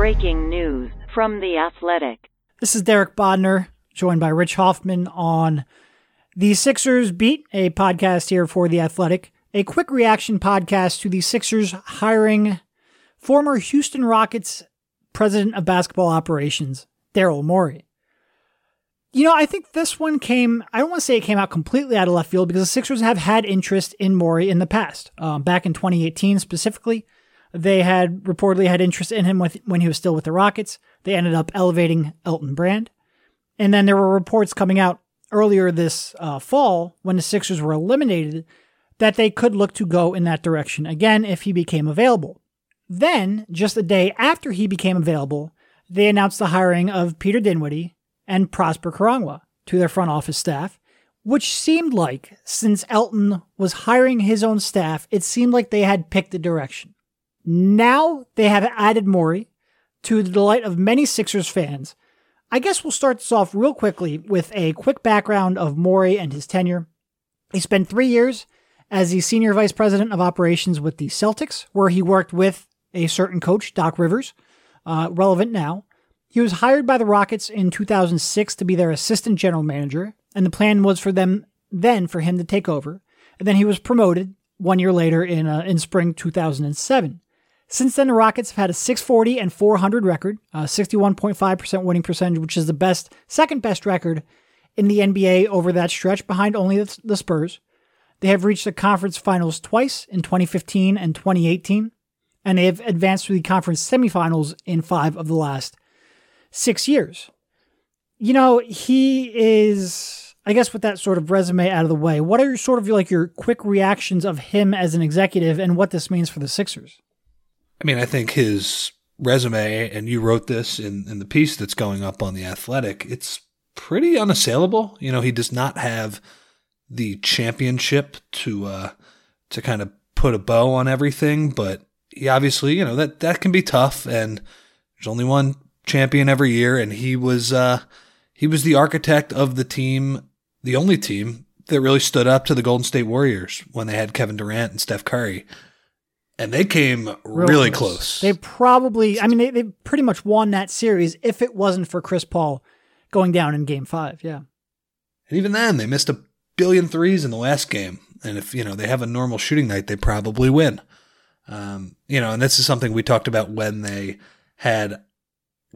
breaking news from The Athletic. This is Derek Bodner, joined by Rich Hoffman on the Sixers Beat, a podcast here for The Athletic. A quick reaction podcast to the Sixers hiring former Houston Rockets president of basketball operations, Daryl Morey. You know, I think this one came, I don't want to say it came out completely out of left field because the Sixers have had interest in Morey in the past. Um, back in 2018 specifically, they had reportedly had interest in him with, when he was still with the Rockets. They ended up elevating Elton Brand. And then there were reports coming out earlier this uh, fall when the Sixers were eliminated that they could look to go in that direction again if he became available. Then, just a day after he became available, they announced the hiring of Peter Dinwiddie and Prosper Karangwa to their front office staff, which seemed like, since Elton was hiring his own staff, it seemed like they had picked a direction. Now they have added Morey to the delight of many Sixers fans. I guess we'll start this off real quickly with a quick background of Morey and his tenure. He spent three years as the senior vice president of operations with the Celtics, where he worked with a certain coach, Doc Rivers, uh, relevant now. He was hired by the Rockets in 2006 to be their assistant general manager, and the plan was for them then for him to take over. And then he was promoted one year later in uh, in spring 2007. Since then, the Rockets have had a 640 and 400 record, uh, 61.5% winning percentage, which is the best, second best record in the NBA over that stretch, behind only the, the Spurs. They have reached the conference finals twice in 2015 and 2018, and they have advanced to the conference semifinals in five of the last six years. You know, he is, I guess, with that sort of resume out of the way, what are your, sort of like your quick reactions of him as an executive and what this means for the Sixers? I mean, I think his resume, and you wrote this in, in the piece that's going up on The Athletic, it's pretty unassailable. You know, he does not have the championship to uh, to kind of put a bow on everything, but he obviously, you know, that that can be tough and there's only one champion every year and he was uh he was the architect of the team, the only team that really stood up to the Golden State Warriors when they had Kevin Durant and Steph Curry. And they came Real really close. close. They probably, I mean, they, they pretty much won that series if it wasn't for Chris Paul going down in game five. Yeah. And even then, they missed a billion threes in the last game. And if, you know, they have a normal shooting night, they probably win. Um, you know, and this is something we talked about when they had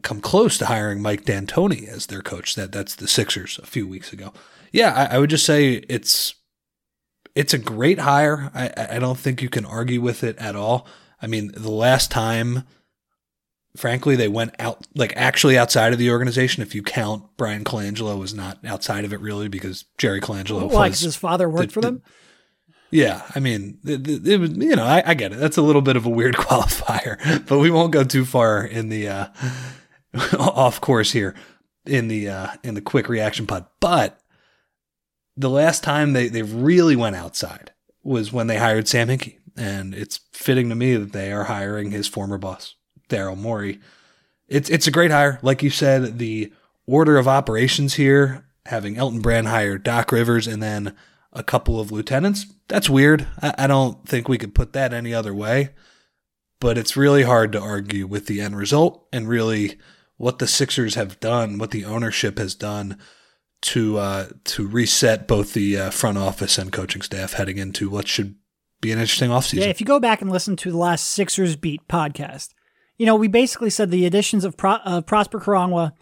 come close to hiring Mike D'Antoni as their coach. That that's the Sixers a few weeks ago. Yeah, I, I would just say it's it's a great hire. I, I don't think you can argue with it at all. I mean, the last time frankly, they went out, like actually outside of the organization. If you count Bryan Colangelo was not outside of it really because Jerry Colangelo like was, his father worked the, for them. The, yeah, I mean, it, it, it, was you know I, I, get it. That's a little bit of a weird qualifier, but we won't go too far in the uh, off course here in the uh, in the quick reaction pod. But the last time they they really went outside was when they hired Sam Hinkie, and it's fitting to me that they are hiring his former boss. Daryl Morey. It's it's a great hire. Like you said, the order of operations here, having Elton Brand hire Doc Rivers and then a couple of lieutenants, that's weird. I, I don't think we could put that any other way. But it's really hard to argue with the end result and really what the Sixers have done, what the ownership has done to uh, to reset both the uh, front office and coaching staff heading into what should be an interesting offseason. Yeah, if you go back and listen to the last Sixers Beat podcast, you know, we basically said the additions of Pro- Prosper Karangwa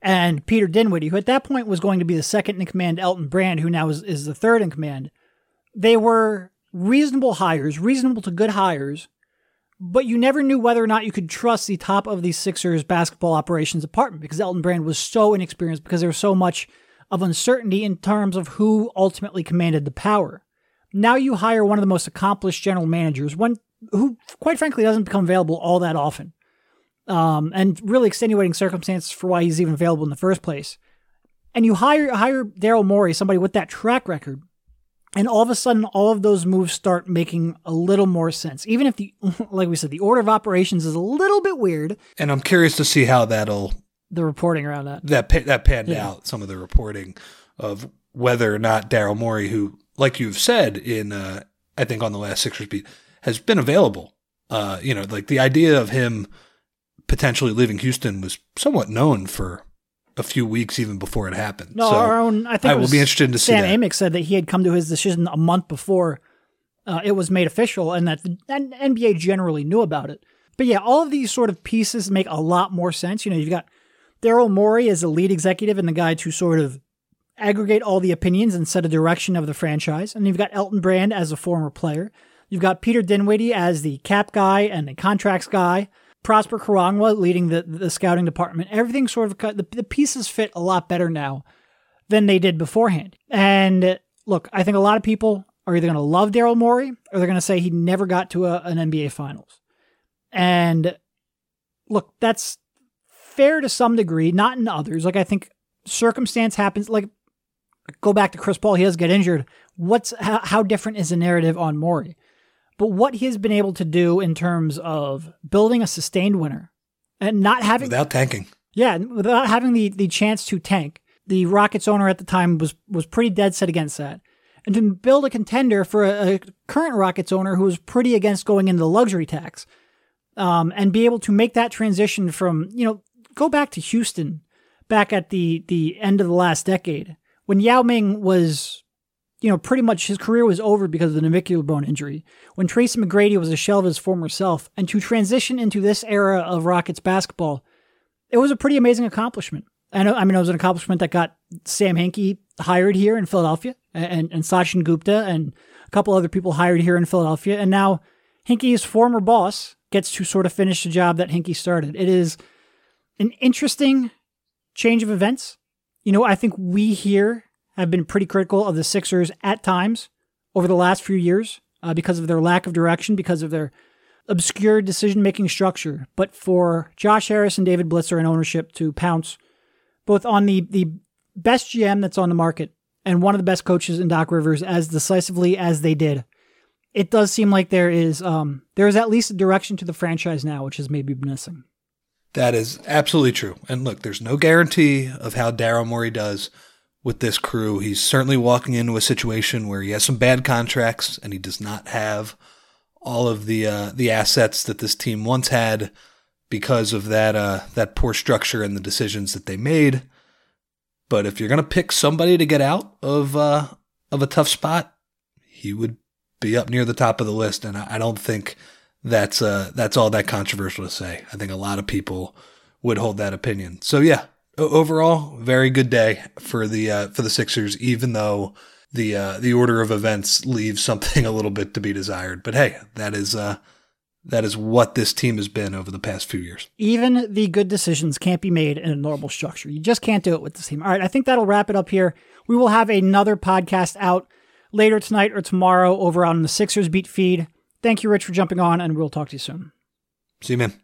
and Peter Dinwiddie, who at that point was going to be the second in command, Elton Brand, who now is, is the third in command, they were reasonable hires, reasonable to good hires, but you never knew whether or not you could trust the top of the Sixers basketball operations department because Elton Brand was so inexperienced because there was so much of uncertainty in terms of who ultimately commanded the power. Now you hire one of the most accomplished general managers, one who, quite frankly, doesn't become available all that often um, and really extenuating circumstances for why he's even available in the first place. And you hire hire Daryl Morey, somebody with that track record, and all of a sudden, all of those moves start making a little more sense. Even if the, like we said, the order of operations is a little bit weird. And I'm curious to see how that'll the reporting around that that that panned yeah. out. Some of the reporting of whether or not Daryl Morey, who, like you've said in, uh, I think on the last Sixers beat, has been available. Uh, you know, like the idea of him potentially leaving Houston was somewhat known for a few weeks even before it happened. No, so our own. I think I will be interested to see Sam. Amick said that he had come to his decision a month before uh, it was made official, and that the and NBA generally knew about it. But yeah, all of these sort of pieces make a lot more sense. You know, you've got Daryl Morey as the lead executive and the guy to sort of aggregate all the opinions and set a direction of the franchise, and you've got Elton Brand as a former player. You've got Peter Dinwiddie as the cap guy and the contracts guy. Prosper Karangwa leading the, the scouting department. Everything sort of cut, the, the pieces fit a lot better now than they did beforehand. And look, I think a lot of people are either going to love Daryl Morey or they're going to say he never got to a, an NBA Finals. And look, that's fair to some degree, not in others. Like I think circumstance happens. Like go back to Chris Paul, he does get injured. What's how, how different is the narrative on Morey? But what he has been able to do in terms of building a sustained winner and not having without tanking. yeah, without having the, the chance to tank, the Rockets owner at the time was was pretty dead set against that. And to build a contender for a, a current Rockets owner who was pretty against going into the luxury tax, um, and be able to make that transition from you know go back to Houston, back at the the end of the last decade when Yao Ming was, you know, pretty much his career was over because of the navicular bone injury. When Tracy McGrady was a shell of his former self, and to transition into this era of Rockets basketball it was a pretty amazing accomplishment. I know, I mean, it was an accomplishment that got Sam Hinkie hired here in Philadelphia, and and Sachin Gupta and a couple other people hired here in Philadelphia, and now Hinkie's former boss gets to sort of finish the job that Hinkie started. It is an interesting change of events. You know, I think we here have been pretty critical of the Sixers at times over the last few years uh, because of their lack of direction, because of their obscure decision making structure. But for Josh Harris and David Blitzer and ownership to pounce both on the, the best GM that's on the market and one of the best coaches in Doc Rivers as decisively as they did, it does seem like there is um, there is at least a direction to the franchise now, which has maybe been missing. That is absolutely true. And look, there's no guarantee of how Daryl Morey does with this crew. He's certainly walking into a situation where he has some bad contracts and he does not have all of the uh, the assets that this team once had because of that uh, that poor structure and the decisions that they made. But if you're gonna pick somebody to get out of uh, of a tough spot, he would be up near the top of the list. And I, I don't think that's uh, that's all that controversial to say. I think a lot of people would hold that opinion. So yeah, overall, very good day for the uh, for the Sixers, even though the uh, the order of events leaves something a little bit to be desired. But hey, that is uh, that is what this team has been over the past few years. Even the good decisions can't be made in a normal structure. You just can't do it with this team. All right, I think that'll wrap it up here. We will have another podcast out later tonight or tomorrow over on the Sixers Beat feed. Thank you, Rich, for jumping on, and we'll talk to you soon. See you, man.